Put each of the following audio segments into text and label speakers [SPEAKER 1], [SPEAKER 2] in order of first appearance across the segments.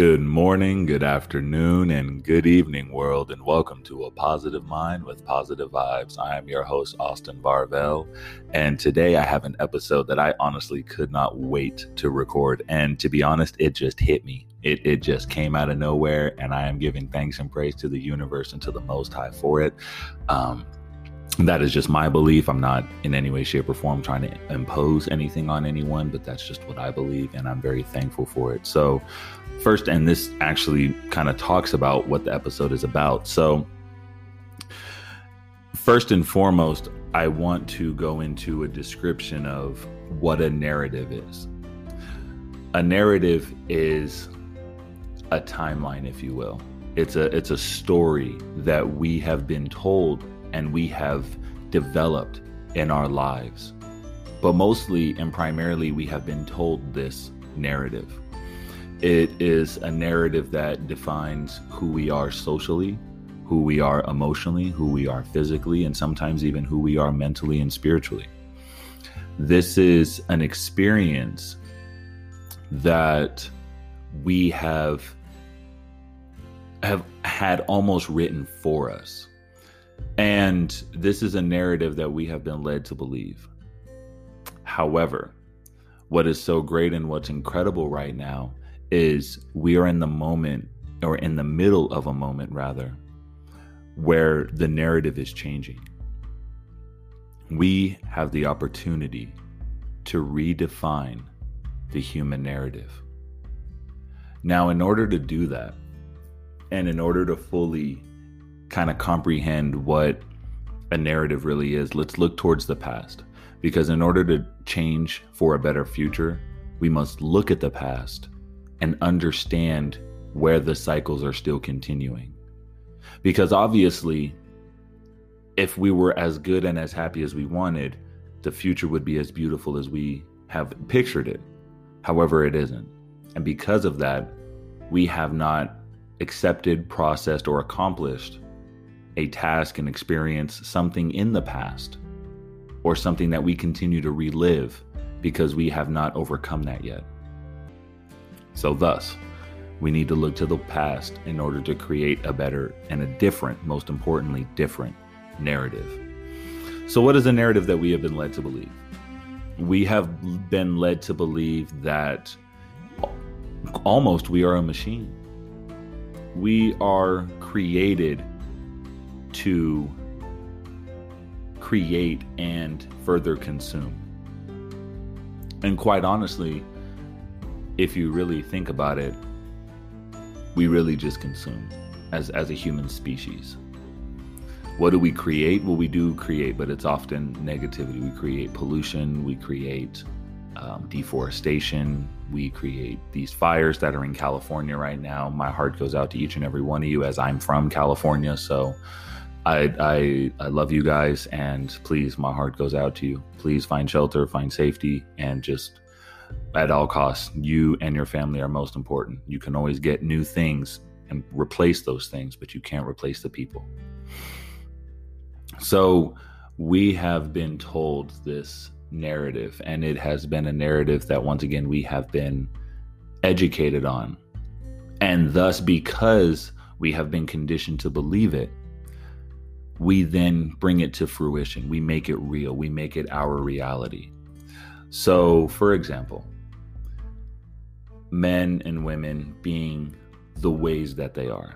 [SPEAKER 1] Good morning, good afternoon, and good evening, world, and welcome to A Positive Mind with Positive Vibes. I am your host, Austin Varvel, and today I have an episode that I honestly could not wait to record. And to be honest, it just hit me. It, it just came out of nowhere, and I am giving thanks and praise to the universe and to the Most High for it. Um, that is just my belief. I'm not in any way, shape, or form trying to impose anything on anyone, but that's just what I believe, and I'm very thankful for it. So, first, and this actually kind of talks about what the episode is about. So, first and foremost, I want to go into a description of what a narrative is. A narrative is a timeline, if you will. It's a it's a story that we have been told and we have developed in our lives. But mostly and primarily, we have been told this narrative. It is a narrative that defines who we are socially, who we are emotionally, who we are physically, and sometimes even who we are mentally and spiritually. This is an experience that we have have had almost written for us. And this is a narrative that we have been led to believe. However, what is so great and what's incredible right now is we are in the moment, or in the middle of a moment, rather, where the narrative is changing. We have the opportunity to redefine the human narrative. Now, in order to do that, and in order to fully kind of comprehend what a narrative really is, let's look towards the past. Because in order to change for a better future, we must look at the past and understand where the cycles are still continuing. Because obviously, if we were as good and as happy as we wanted, the future would be as beautiful as we have pictured it. However, it isn't. And because of that, we have not accepted, processed, or accomplished a task and experience something in the past or something that we continue to relive because we have not overcome that yet. So, thus, we need to look to the past in order to create a better and a different, most importantly, different narrative. So, what is the narrative that we have been led to believe? We have been led to believe that almost we are a machine. We are created to create and further consume. And quite honestly, if you really think about it, we really just consume as, as a human species. What do we create? Well, we do create, but it's often negativity. We create pollution, we create um, deforestation, we create these fires that are in California right now. My heart goes out to each and every one of you as I'm from California. So I, I I love you guys, and please, my heart goes out to you. Please find shelter, find safety, and just at all costs, you and your family are most important. You can always get new things and replace those things, but you can't replace the people. So we have been told this narrative, and it has been a narrative that once again we have been educated on. And thus, because we have been conditioned to believe it, we then bring it to fruition. We make it real. We make it our reality. So, for example, men and women being the ways that they are.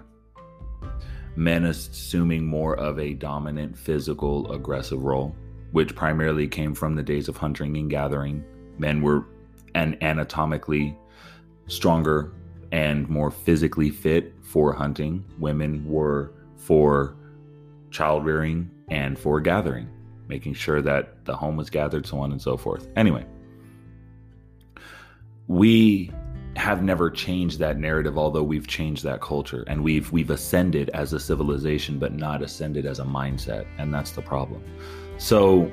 [SPEAKER 1] Men assuming more of a dominant, physical, aggressive role, which primarily came from the days of hunting and gathering. Men were and anatomically stronger and more physically fit for hunting. Women were for child rearing and for gathering, making sure that the home was gathered, so on and so forth. Anyway, we have never changed that narrative although we've changed that culture and we've we've ascended as a civilization but not ascended as a mindset and that's the problem so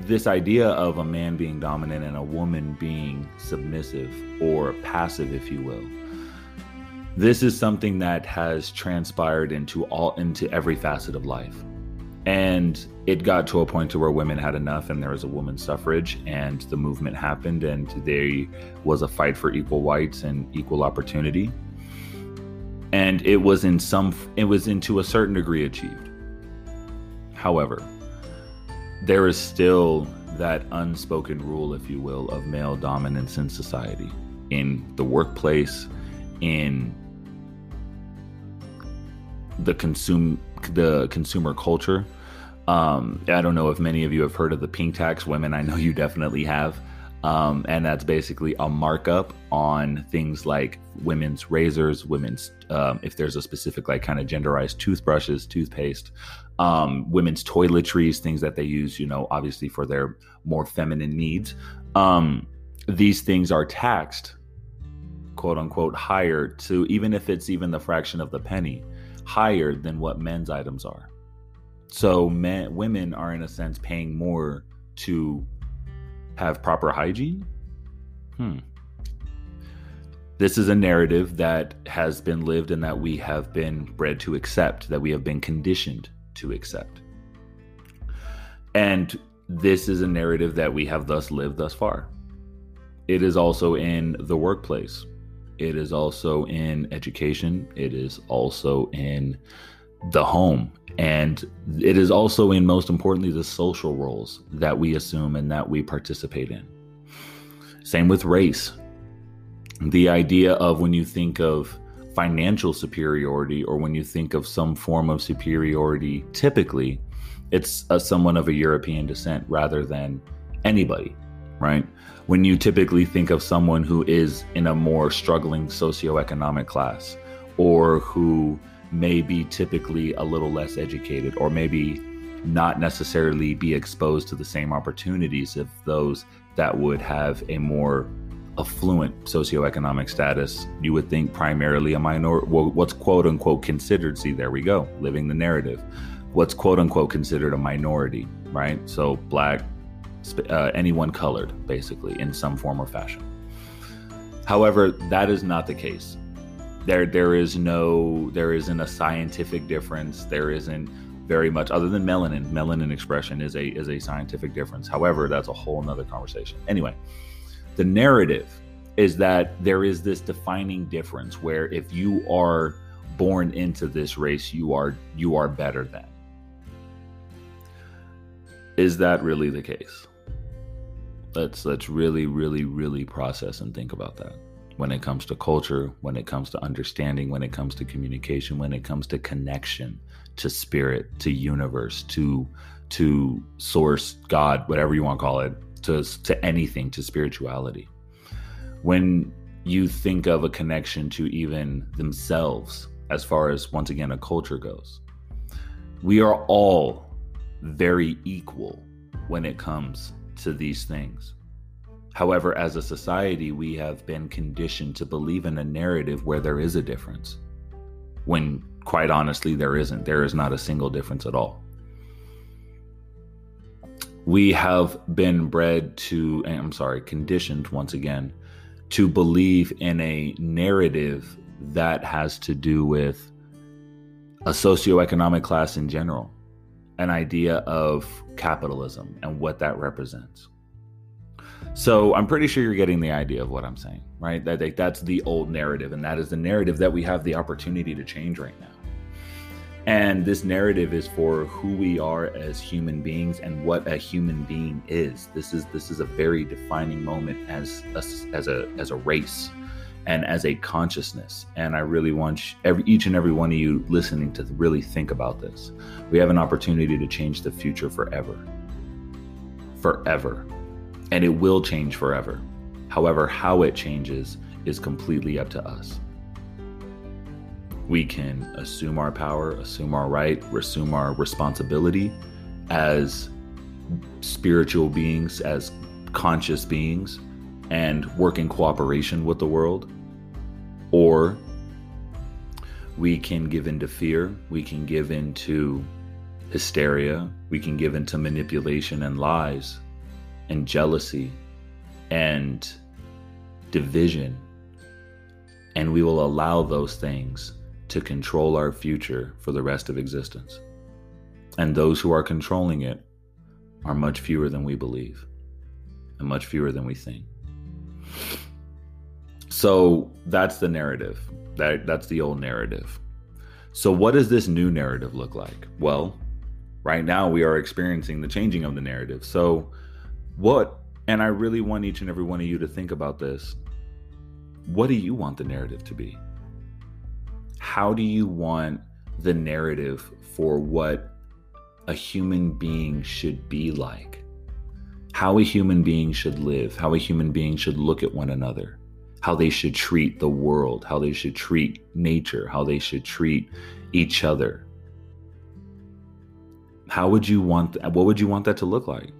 [SPEAKER 1] this idea of a man being dominant and a woman being submissive or passive if you will this is something that has transpired into all into every facet of life and it got to a point to where women had enough and there was a woman suffrage and the movement happened and there was a fight for equal rights and equal opportunity. And it was in some it was into a certain degree achieved. However there is still that unspoken rule if you will of male dominance in society in the workplace in the consume the consumer culture um, I don't know if many of you have heard of the pink tax women. I know you definitely have. Um, and that's basically a markup on things like women's razors, women's, um, if there's a specific, like, kind of genderized toothbrushes, toothpaste, um, women's toiletries, things that they use, you know, obviously for their more feminine needs. Um, these things are taxed, quote unquote, higher to even if it's even the fraction of the penny, higher than what men's items are. So men, women are in a sense paying more to have proper hygiene. Hmm. This is a narrative that has been lived and that we have been bred to accept, that we have been conditioned to accept. And this is a narrative that we have thus lived thus far. It is also in the workplace. It is also in education. It is also in the home. And it is also in, most importantly, the social roles that we assume and that we participate in. Same with race. The idea of when you think of financial superiority or when you think of some form of superiority, typically it's a, someone of a European descent rather than anybody, right? When you typically think of someone who is in a more struggling socioeconomic class or who may be typically a little less educated or maybe not necessarily be exposed to the same opportunities of those that would have a more affluent socioeconomic status. You would think primarily a minority, well, what's quote unquote considered, see, there we go, living the narrative. What's quote unquote considered a minority, right? So, black, uh, anyone colored, basically, in some form or fashion. However, that is not the case. There there is no there isn't a scientific difference. There isn't very much other than melanin. Melanin expression is a is a scientific difference. However that's a whole nother conversation. Anyway the narrative is that there is this defining difference where if you are born into this race you are you are better than. Is that really the case let's let's really really really process and think about that when it comes to culture, when it comes to understanding, when it comes to communication, when it comes to connection to spirit, to universe, to to source, God, whatever you want to call it, to to anything, to spirituality. When you think of a connection to even themselves as far as once again a culture goes. We are all very equal when it comes to these things. However, as a society, we have been conditioned to believe in a narrative where there is a difference, when quite honestly, there isn't. There is not a single difference at all. We have been bred to, I'm sorry, conditioned once again to believe in a narrative that has to do with a socioeconomic class in general, an idea of capitalism and what that represents. So I'm pretty sure you're getting the idea of what I'm saying, right? That that's the old narrative, and that is the narrative that we have the opportunity to change right now. And this narrative is for who we are as human beings and what a human being is. This is this is a very defining moment as a, as a as a race and as a consciousness. And I really want every, each and every one of you listening to really think about this. We have an opportunity to change the future forever. Forever and it will change forever. However, how it changes is completely up to us. We can assume our power, assume our right, assume our responsibility as spiritual beings, as conscious beings, and work in cooperation with the world. Or we can give into fear, we can give into hysteria, we can give into manipulation and lies and jealousy and division. And we will allow those things to control our future for the rest of existence. And those who are controlling it are much fewer than we believe and much fewer than we think. So that's the narrative. That that's the old narrative. So what does this new narrative look like? Well, right now we are experiencing the changing of the narrative. So what and I really want each and every one of you to think about this. What do you want the narrative to be? How do you want the narrative for what a human being should be like? How a human being should live, how a human being should look at one another, how they should treat the world, how they should treat nature, how they should treat each other. How would you want what would you want that to look like?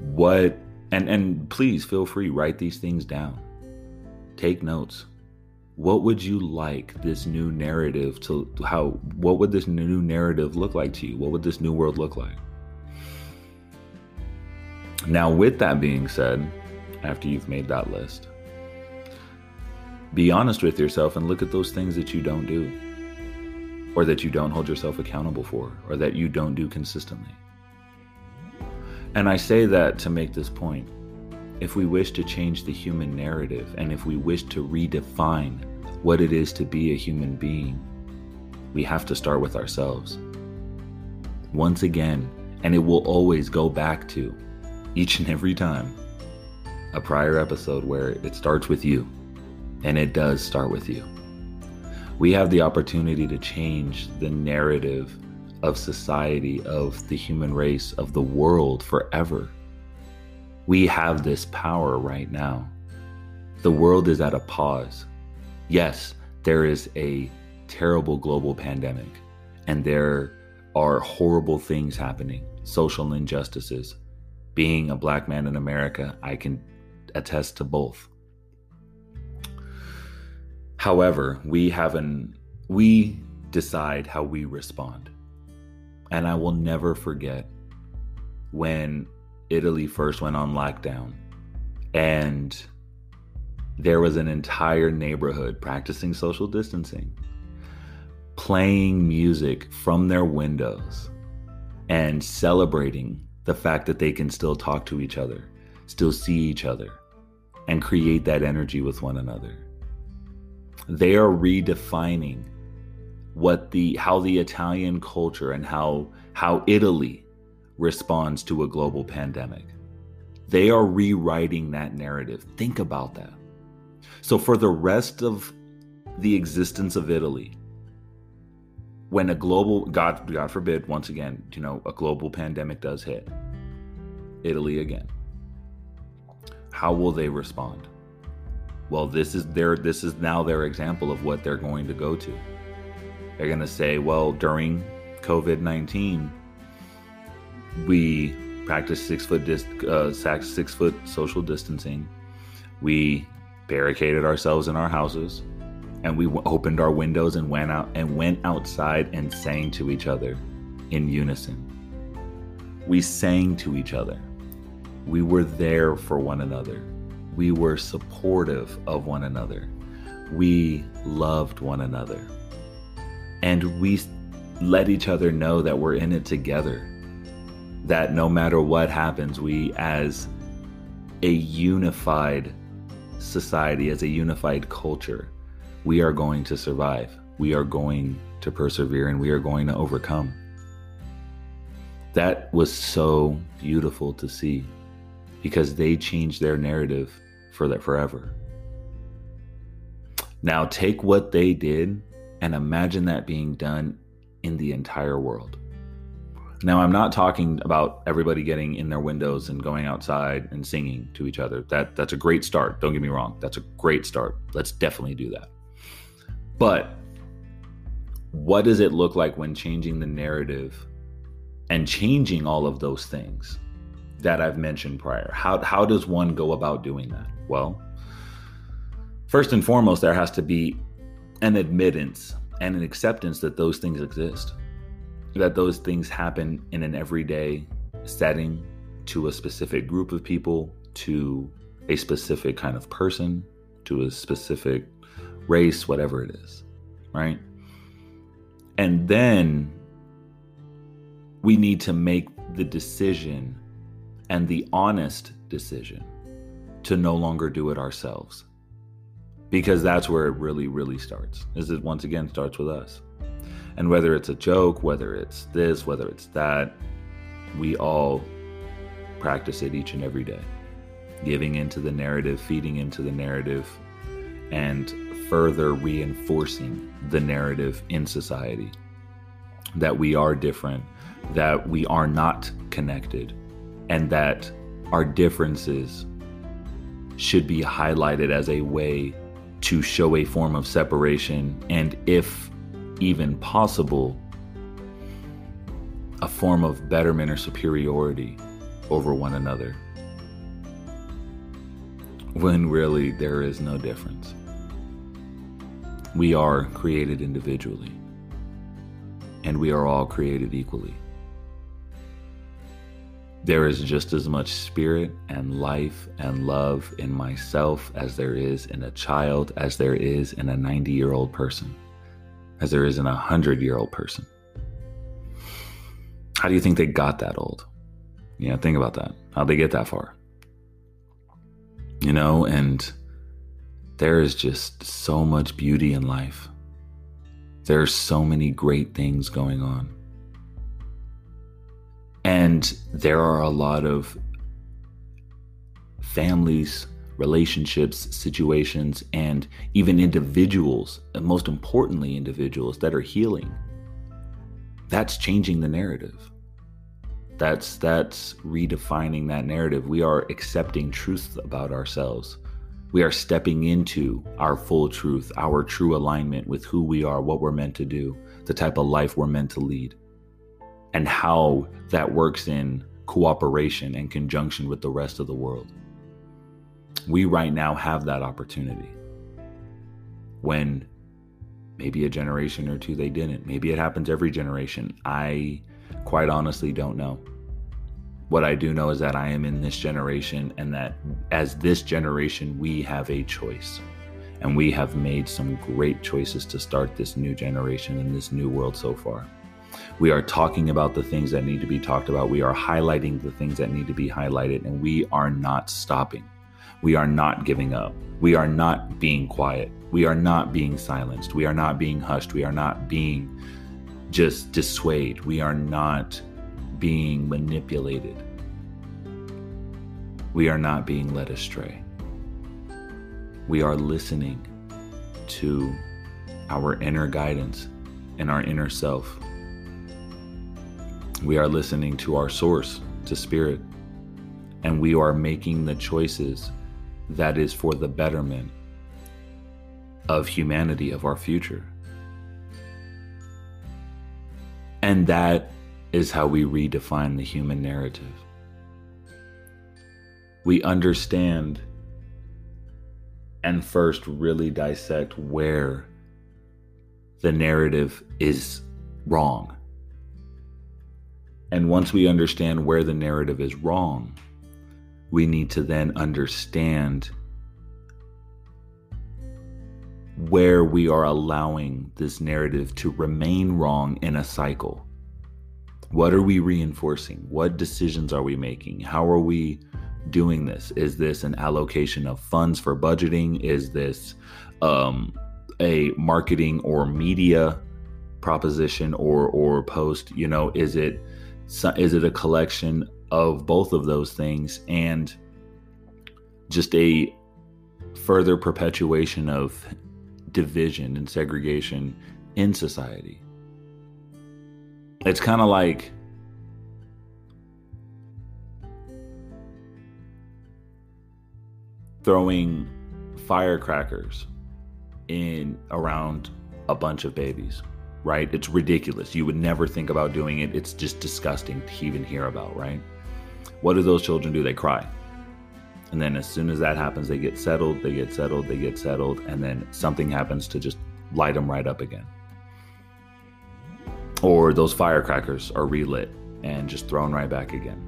[SPEAKER 1] What and and please feel free write these things down. Take notes. What would you like this new narrative to how what would this new narrative look like to you? What would this new world look like? Now with that being said, after you've made that list, be honest with yourself and look at those things that you don't do or that you don't hold yourself accountable for or that you don't do consistently. And I say that to make this point. If we wish to change the human narrative and if we wish to redefine what it is to be a human being, we have to start with ourselves. Once again, and it will always go back to each and every time a prior episode where it starts with you. And it does start with you. We have the opportunity to change the narrative of society, of the human race, of the world forever. We have this power right now. The world is at a pause. Yes, there is a terrible global pandemic, and there are horrible things happening, social injustices. Being a black man in America, I can attest to both. However, we have an we decide how we respond. And I will never forget when Italy first went on lockdown and there was an entire neighborhood practicing social distancing, playing music from their windows and celebrating the fact that they can still talk to each other, still see each other, and create that energy with one another. They are redefining what the how the Italian culture and how how Italy responds to a global pandemic. They are rewriting that narrative. Think about that. So for the rest of the existence of Italy, when a global God God forbid once again, you know, a global pandemic does hit Italy again. How will they respond? Well, this is their this is now their example of what they're going to go to. They're going to say, well, during COVID 19, we practiced six foot dis- uh, six foot social distancing. We barricaded ourselves in our houses, and we w- opened our windows and went out and went outside and sang to each other in unison. We sang to each other. We were there for one another. We were supportive of one another. We loved one another and we let each other know that we're in it together. That no matter what happens, we, as a unified society, as a unified culture, we are going to survive. We are going to persevere and we are going to overcome. That was so beautiful to see because they changed their narrative for that forever. Now take what they did and imagine that being done in the entire world. Now, I'm not talking about everybody getting in their windows and going outside and singing to each other. That that's a great start. Don't get me wrong. That's a great start. Let's definitely do that. But what does it look like when changing the narrative and changing all of those things that I've mentioned prior? How how does one go about doing that? Well, first and foremost, there has to be an admittance and an acceptance that those things exist, that those things happen in an everyday setting to a specific group of people, to a specific kind of person, to a specific race, whatever it is, right? And then we need to make the decision and the honest decision to no longer do it ourselves. Because that's where it really, really starts. Is it once again starts with us. And whether it's a joke, whether it's this, whether it's that, we all practice it each and every day. Giving into the narrative, feeding into the narrative, and further reinforcing the narrative in society that we are different, that we are not connected, and that our differences should be highlighted as a way to show a form of separation and, if even possible, a form of betterment or superiority over one another. When really there is no difference. We are created individually, and we are all created equally. There is just as much spirit and life and love in myself as there is in a child, as there is in a 90 year old person, as there is in a 100 year old person. How do you think they got that old? You know, think about that. How'd they get that far? You know, and there is just so much beauty in life. There are so many great things going on. And there are a lot of families, relationships, situations, and even individuals, and most importantly, individuals that are healing. That's changing the narrative. That's that's redefining that narrative. We are accepting truth about ourselves. We are stepping into our full truth, our true alignment with who we are, what we're meant to do, the type of life we're meant to lead and how that works in cooperation and conjunction with the rest of the world. We right now have that opportunity. When maybe a generation or two they didn't. Maybe it happens every generation. I quite honestly don't know. What I do know is that I am in this generation and that as this generation, we have a choice. And we have made some great choices to start this new generation and this new world so far. We are talking about the things that need to be talked about. We are highlighting the things that need to be highlighted, and we are not stopping. We are not giving up. We are not being quiet. We are not being silenced. We are not being hushed. We are not being just dissuaded. We are not being manipulated. We are not being led astray. We are listening to our inner guidance and our inner self we are listening to our source, to spirit, and we are making the choices that is for the betterment of humanity, of our future. And that is how we redefine the human narrative. We understand and first really dissect where the narrative is wrong and once we understand where the narrative is wrong, we need to then understand where we are allowing this narrative to remain wrong in a cycle. What are we reinforcing? What decisions are we making? How are we doing this? Is this an allocation of funds for budgeting? Is this um, a marketing or media proposition or or post? You know, is it so is it a collection of both of those things and just a further perpetuation of division and segregation in society? It's kind of like throwing firecrackers in around a bunch of babies right? It's ridiculous. You would never think about doing it. It's just disgusting to even hear about, right? What do those children do? They cry. And then as soon as that happens, they get settled, they get settled, they get settled, and then something happens to just light them right up again. Or those firecrackers are relit and just thrown right back again.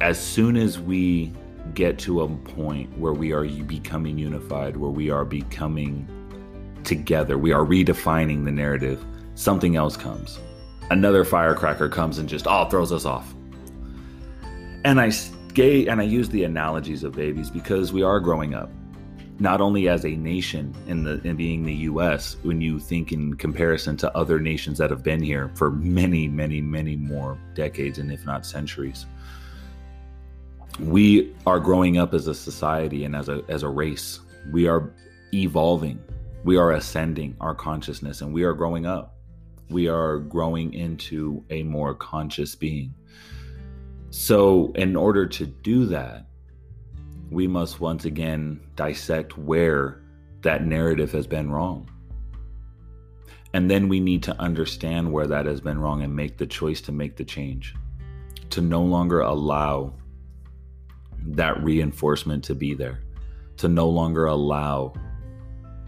[SPEAKER 1] As soon as we get to a point where we are becoming unified, where we are becoming together. We are redefining the narrative. something else comes. Another firecracker comes and just all oh, throws us off. And I and I use the analogies of babies because we are growing up. Not only as a nation in the in being the US, when you think in comparison to other nations that have been here for many, many, many more decades and if not centuries. We are growing up as a society and as a as a race. We are evolving. We are ascending our consciousness and we are growing up we are growing into a more conscious being. So, in order to do that, we must once again dissect where that narrative has been wrong. And then we need to understand where that has been wrong and make the choice to make the change, to no longer allow that reinforcement to be there, to no longer allow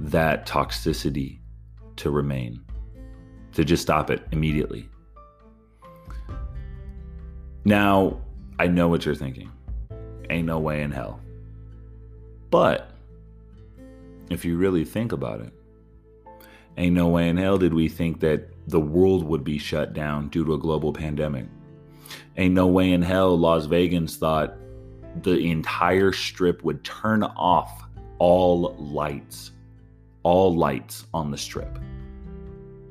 [SPEAKER 1] that toxicity to remain to just stop it immediately. Now, I know what you're thinking. Ain't no way in hell. But if you really think about it, ain't no way in hell did we think that the world would be shut down due to a global pandemic. Ain't no way in hell Las Vegas thought the entire strip would turn off all lights, all lights on the strip.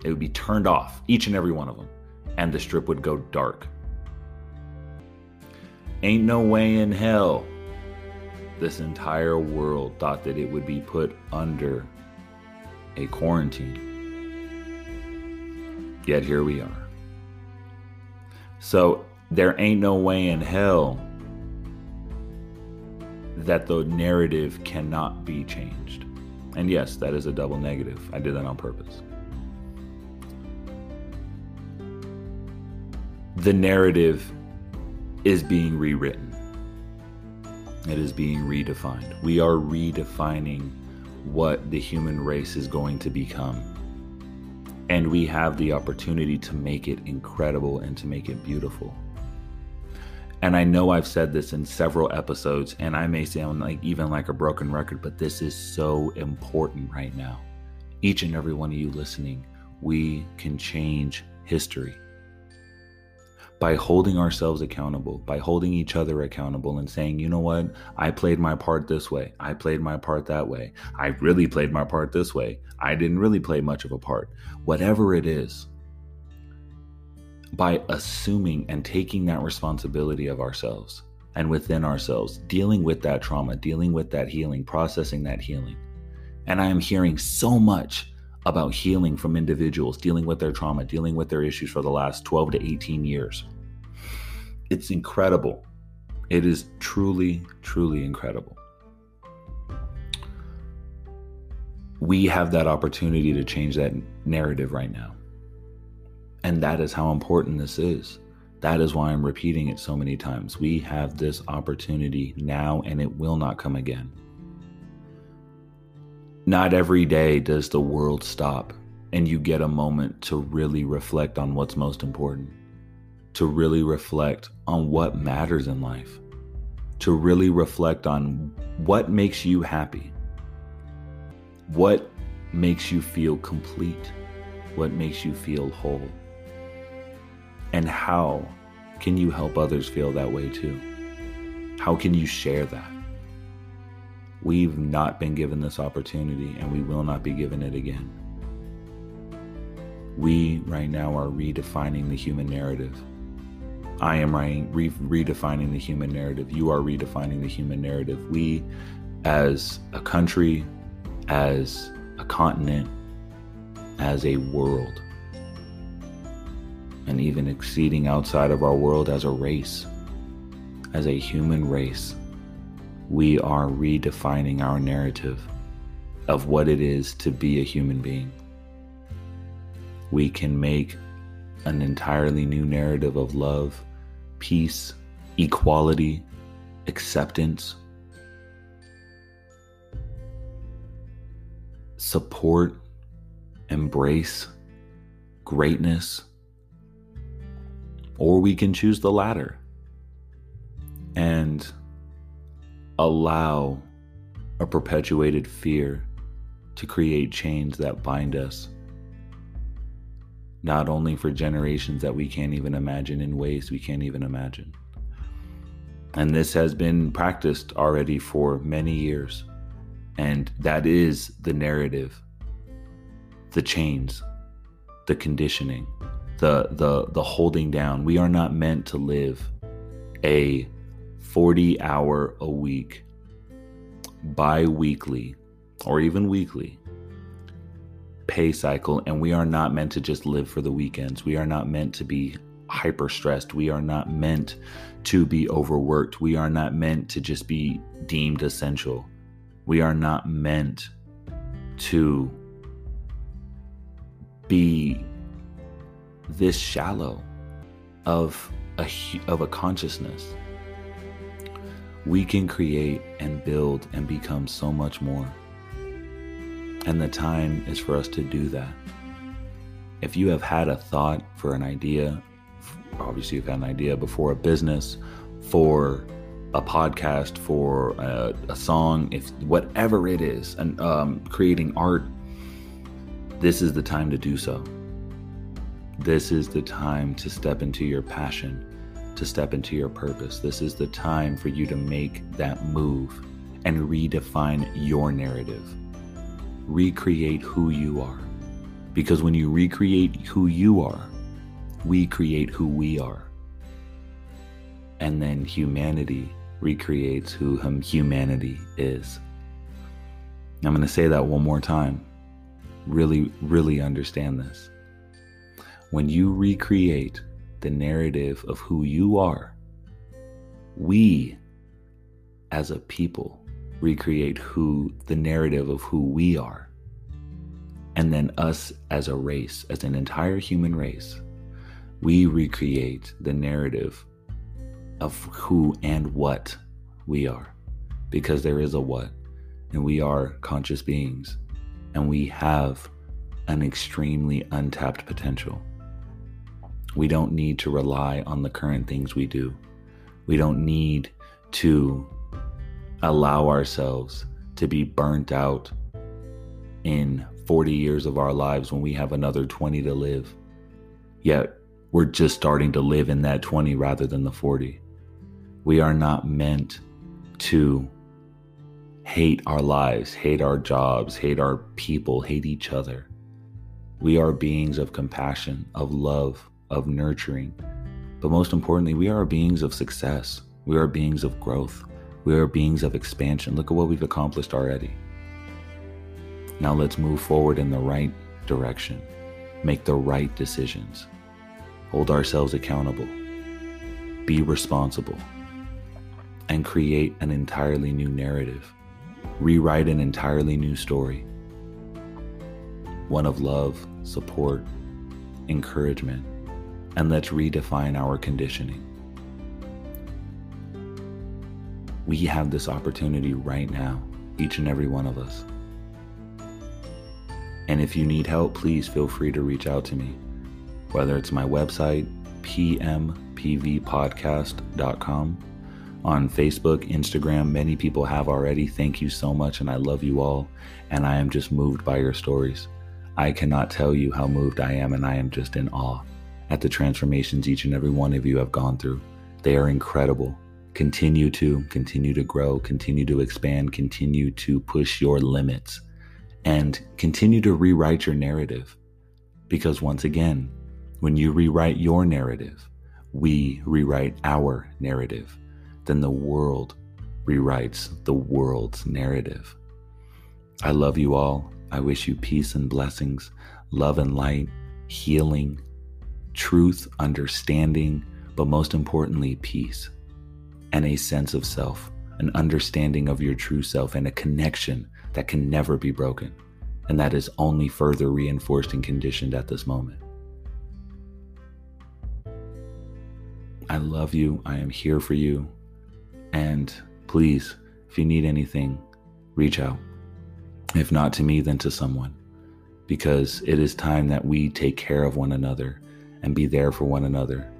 [SPEAKER 1] It would be turned off, each and every one of them, and the strip would go dark. Ain't no way in hell this entire world thought that it would be put under a quarantine. Yet here we are. So there ain't no way in hell that the narrative cannot be changed. And yes, that is a double negative. I did that on purpose. the narrative is being rewritten. It is being redefined. We are redefining what the human race is going to become. And we have the opportunity to make it incredible and to make it beautiful. And I know I've said this in several episodes, and I may sound like even like a broken record, but this is so important right now. Each and every one of you listening, we can change history. By holding ourselves accountable, by holding each other accountable and saying, you know what, I played my part this way, I played my part that way, I really played my part this way, I didn't really play much of a part, whatever it is, by assuming and taking that responsibility of ourselves and within ourselves, dealing with that trauma, dealing with that healing, processing that healing. And I am hearing so much about healing from individuals dealing with their trauma, dealing with their issues for the last 12 to 18 years. It's incredible. It is truly, truly incredible. We have that opportunity to change that narrative right now. And that is how important this is. That is why I'm repeating it so many times. We have this opportunity now, and it will not come again. Not every day does the world stop and you get a moment to really reflect on what's most important, to really reflect on what matters in life, to really reflect on what makes you happy, what makes you feel complete, what makes you feel whole, and how can you help others feel that way too? How can you share that? We've not been given this opportunity and we will not be given it again. We right now are redefining the human narrative. I am re- redefining the human narrative. You are redefining the human narrative. We, as a country, as a continent, as a world, and even exceeding outside of our world as a race, as a human race, we are redefining our narrative of what it is to be a human being. We can make an entirely new narrative of love, peace, equality, acceptance, support, embrace, greatness, or we can choose the latter. And allow a perpetuated fear to create chains that bind us not only for generations that we can't even imagine in ways we can't even imagine. And this has been practiced already for many years. And that is the narrative, the chains, the conditioning, the the the holding down. We are not meant to live a 40 hour a week bi-weekly or even weekly pay cycle and we are not meant to just live for the weekends. We are not meant to be hyper stressed. We are not meant to be overworked. We are not meant to just be deemed essential. We are not meant to be this shallow of a of a consciousness. We can create and build and become so much more. And the time is for us to do that. If you have had a thought for an idea, obviously you've had an idea before a business, for a podcast, for a, a song, if whatever it is, and um, creating art, this is the time to do so. This is the time to step into your passion, to step into your purpose. This is the time for you to make that move and redefine your narrative recreate who you are. Because when you recreate who you are, we create who we are. And then humanity recreates who humanity is. I'm going to say that one more time. Really, really understand this. When you recreate the narrative of who you are, we as a people recreate who the narrative of who we are. And then us as a race, as an entire human race, we recreate the narrative of who and what we are. Because there is a what, and we are conscious beings, and we have an extremely untapped potential. We don't need to rely on the current things we do. We don't need to allow ourselves to be burnt out in 40 years of our lives when we have another 20 to live. Yet we're just starting to live in that 20 rather than the 40. We are not meant to hate our lives, hate our jobs, hate our people, hate each other. We are beings of compassion, of love, of nurturing. But most importantly, we are beings of success. We are beings of growth. We are beings of expansion. Look at what we've accomplished already. Now let's move forward in the right direction, make the right decisions, hold ourselves accountable, be responsible, and create an entirely new narrative, rewrite an entirely new story. One of love, support, encouragement, and let's redefine our conditioning. We have this opportunity right now, each and every one of us. And if you need help, please feel free to reach out to me, whether it's my website, pmpvpodcast.com, on Facebook, Instagram. Many people have already. Thank you so much, and I love you all. And I am just moved by your stories. I cannot tell you how moved I am, and I am just in awe at the transformations each and every one of you have gone through. They are incredible. Continue to continue to grow continue to expand continue to push your limits and continue to rewrite your narrative. Because once again when you rewrite your narrative we rewrite our narrative. Then the world rewrites the world's narrative. I love you all. I wish you peace and blessings love and light healing truth understanding but most importantly peace and a sense of self, an understanding of your true self, and a connection that can never be broken. And that is only further reinforced and conditioned at this moment. I love you. I am here for you. And please, if you need anything, reach out. If not to me, then to someone. Because it is time that we take care of one another and be there for one another.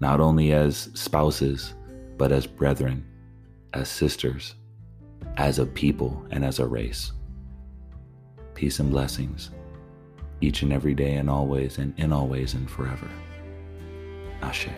[SPEAKER 1] Not only as spouses, but as brethren, as sisters, as a people, and as a race. Peace and blessings. each and every day and always and in always and forever. Ashe.